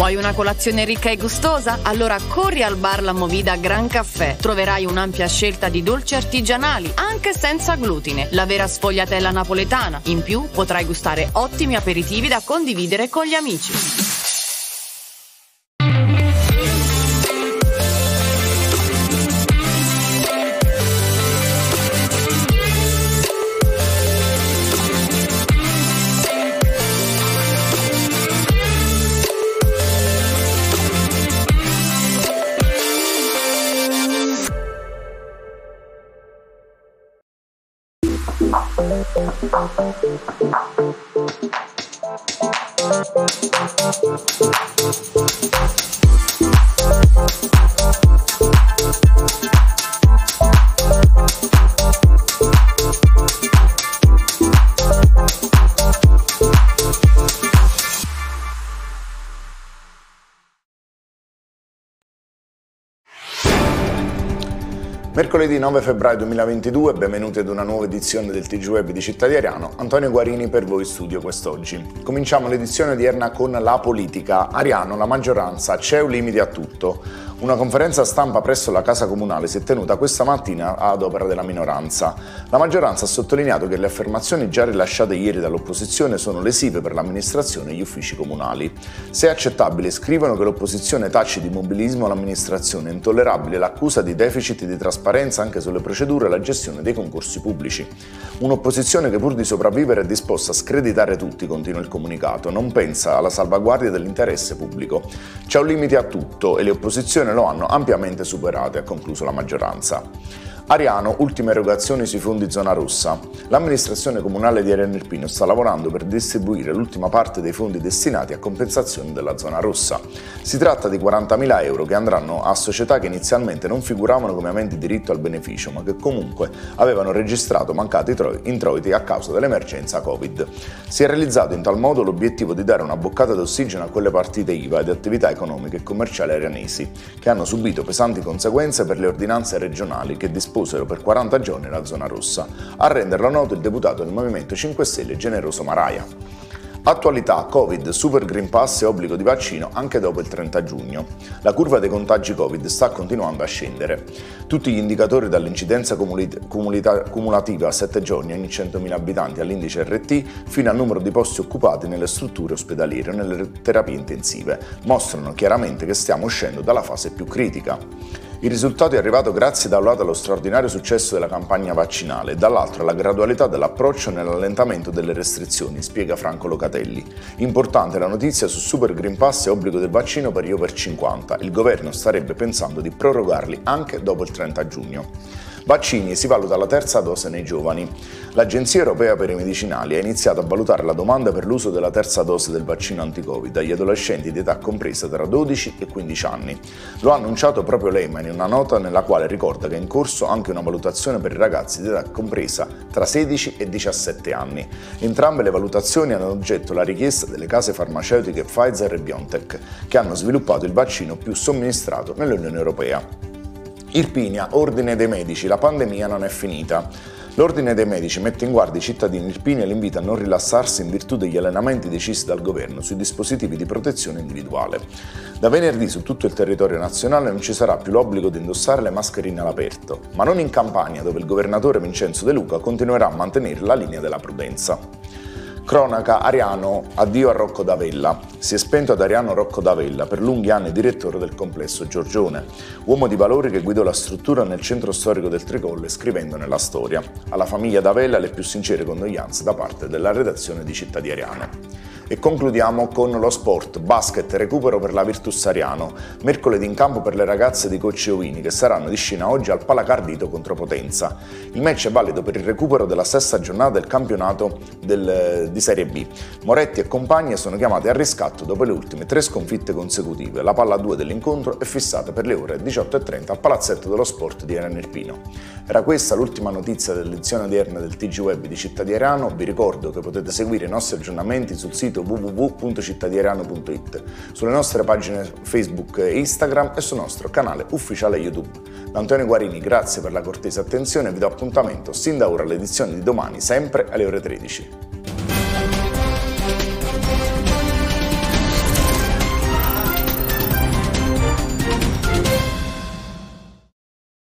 Vuoi una colazione ricca e gustosa? Allora corri al bar La Movida Gran Caffè. Troverai un'ampia scelta di dolci artigianali, anche senza glutine. La vera sfogliatella napoletana. In più potrai gustare ottimi aperitivi da condividere con gli amici. Thank you. Mercoledì 9 febbraio 2022, benvenuti ad una nuova edizione del TG Web di Città di Ariano. Antonio Guarini per voi studio quest'oggi. Cominciamo l'edizione odierna con la politica. Ariano, la maggioranza, c'è un limite a tutto. Una conferenza stampa presso la Casa Comunale si è tenuta questa mattina ad opera della minoranza. La maggioranza ha sottolineato che le affermazioni già rilasciate ieri dall'opposizione sono lesive per l'amministrazione e gli uffici comunali. Se è accettabile, scrivono che l'opposizione taci di mobilismo all'amministrazione, intollerabile l'accusa di deficit di trasparenza anche sulle procedure e la gestione dei concorsi pubblici. Un'opposizione che pur di sopravvivere è disposta a screditare tutti, continua il comunicato, non pensa alla salvaguardia dell'interesse pubblico. C'è un limite a tutto e le opposizioni lo hanno ampiamente superato, ha concluso la maggioranza. Ariano, ultime erogazioni sui fondi zona rossa. L'amministrazione comunale di Ariano Irpino sta lavorando per distribuire l'ultima parte dei fondi destinati a compensazione della zona rossa. Si tratta di 40.000 euro che andranno a società che inizialmente non figuravano come aventi diritto al beneficio, ma che comunque avevano registrato mancati introiti a causa dell'emergenza Covid. Si è realizzato in tal modo l'obiettivo di dare una boccata d'ossigeno a quelle partite IVA ed attività economiche e commerciali arianesi, che hanno subito pesanti conseguenze per le ordinanze regionali che dispongono posero per 40 giorni la zona rossa. A renderlo noto il deputato del Movimento 5 Stelle Generoso Maraia. Attualità Covid, Super Green Pass e obbligo di vaccino anche dopo il 30 giugno. La curva dei contagi Covid sta continuando a scendere. Tutti gli indicatori dall'incidenza cumulativa a 7 giorni ogni 100.000 abitanti all'indice RT fino al numero di posti occupati nelle strutture ospedaliere o nelle terapie intensive mostrano chiaramente che stiamo uscendo dalla fase più critica. Il risultato è arrivato grazie da un lato allo straordinario successo della campagna vaccinale e dall'altro alla gradualità dell'approccio nell'allentamento delle restrizioni, spiega Franco Locatelli. Importante la notizia su Super Green Pass e obbligo del vaccino per io per 50. Il governo starebbe pensando di prorogarli anche dopo il 30 giugno. Vaccini si valuta la terza dose nei giovani. L'Agenzia Europea per i Medicinali ha iniziato a valutare la domanda per l'uso della terza dose del vaccino anti-Covid agli adolescenti di età compresa tra 12 e 15 anni. Lo ha annunciato proprio l'EMA in una nota nella quale ricorda che è in corso anche una valutazione per i ragazzi di età compresa tra 16 e 17 anni. Entrambe le valutazioni hanno oggetto la richiesta delle case farmaceutiche Pfizer e BioNTech, che hanno sviluppato il vaccino più somministrato nell'Unione Europea. Irpinia, Ordine dei Medici, la pandemia non è finita. L'Ordine dei Medici mette in guardia i cittadini irpini e li invita a non rilassarsi in virtù degli allenamenti decisi dal governo sui dispositivi di protezione individuale. Da venerdì su tutto il territorio nazionale non ci sarà più l'obbligo di indossare le mascherine all'aperto, ma non in Campania dove il governatore Vincenzo De Luca continuerà a mantenere la linea della prudenza. Cronaca Ariano, addio a Rocco D'Avella. Si è spento ad Ariano Rocco D'Avella, per lunghi anni direttore del complesso Giorgione, uomo di valori che guidò la struttura nel centro storico del Tricolle scrivendone la storia. Alla famiglia D'Avella le più sincere condoglianze da parte della redazione di Città di Ariano. E concludiamo con lo sport, basket, recupero per la Virtus Ariano, mercoledì in campo per le ragazze di Coach Ovini che saranno di scena oggi al Palacardito contro Potenza. Il match è valido per il recupero della sesta giornata del campionato del, di Serie B. Moretti e compagni sono chiamati a riscatto dopo le ultime tre sconfitte consecutive. La palla 2 dell'incontro è fissata per le ore 18.30 al Palazzetto dello Sport di Arena Irpino. Era questa l'ultima notizia dell'edizione odierna del TG Web di Città di Arano. Vi ricordo che potete seguire i nostri aggiornamenti sul sito sito www.cittadiriano.it, sulle nostre pagine Facebook e Instagram e sul nostro canale ufficiale YouTube. Da Antonio Guarini grazie per la cortese attenzione e vi do appuntamento sin da ora all'edizione di domani sempre alle ore 13.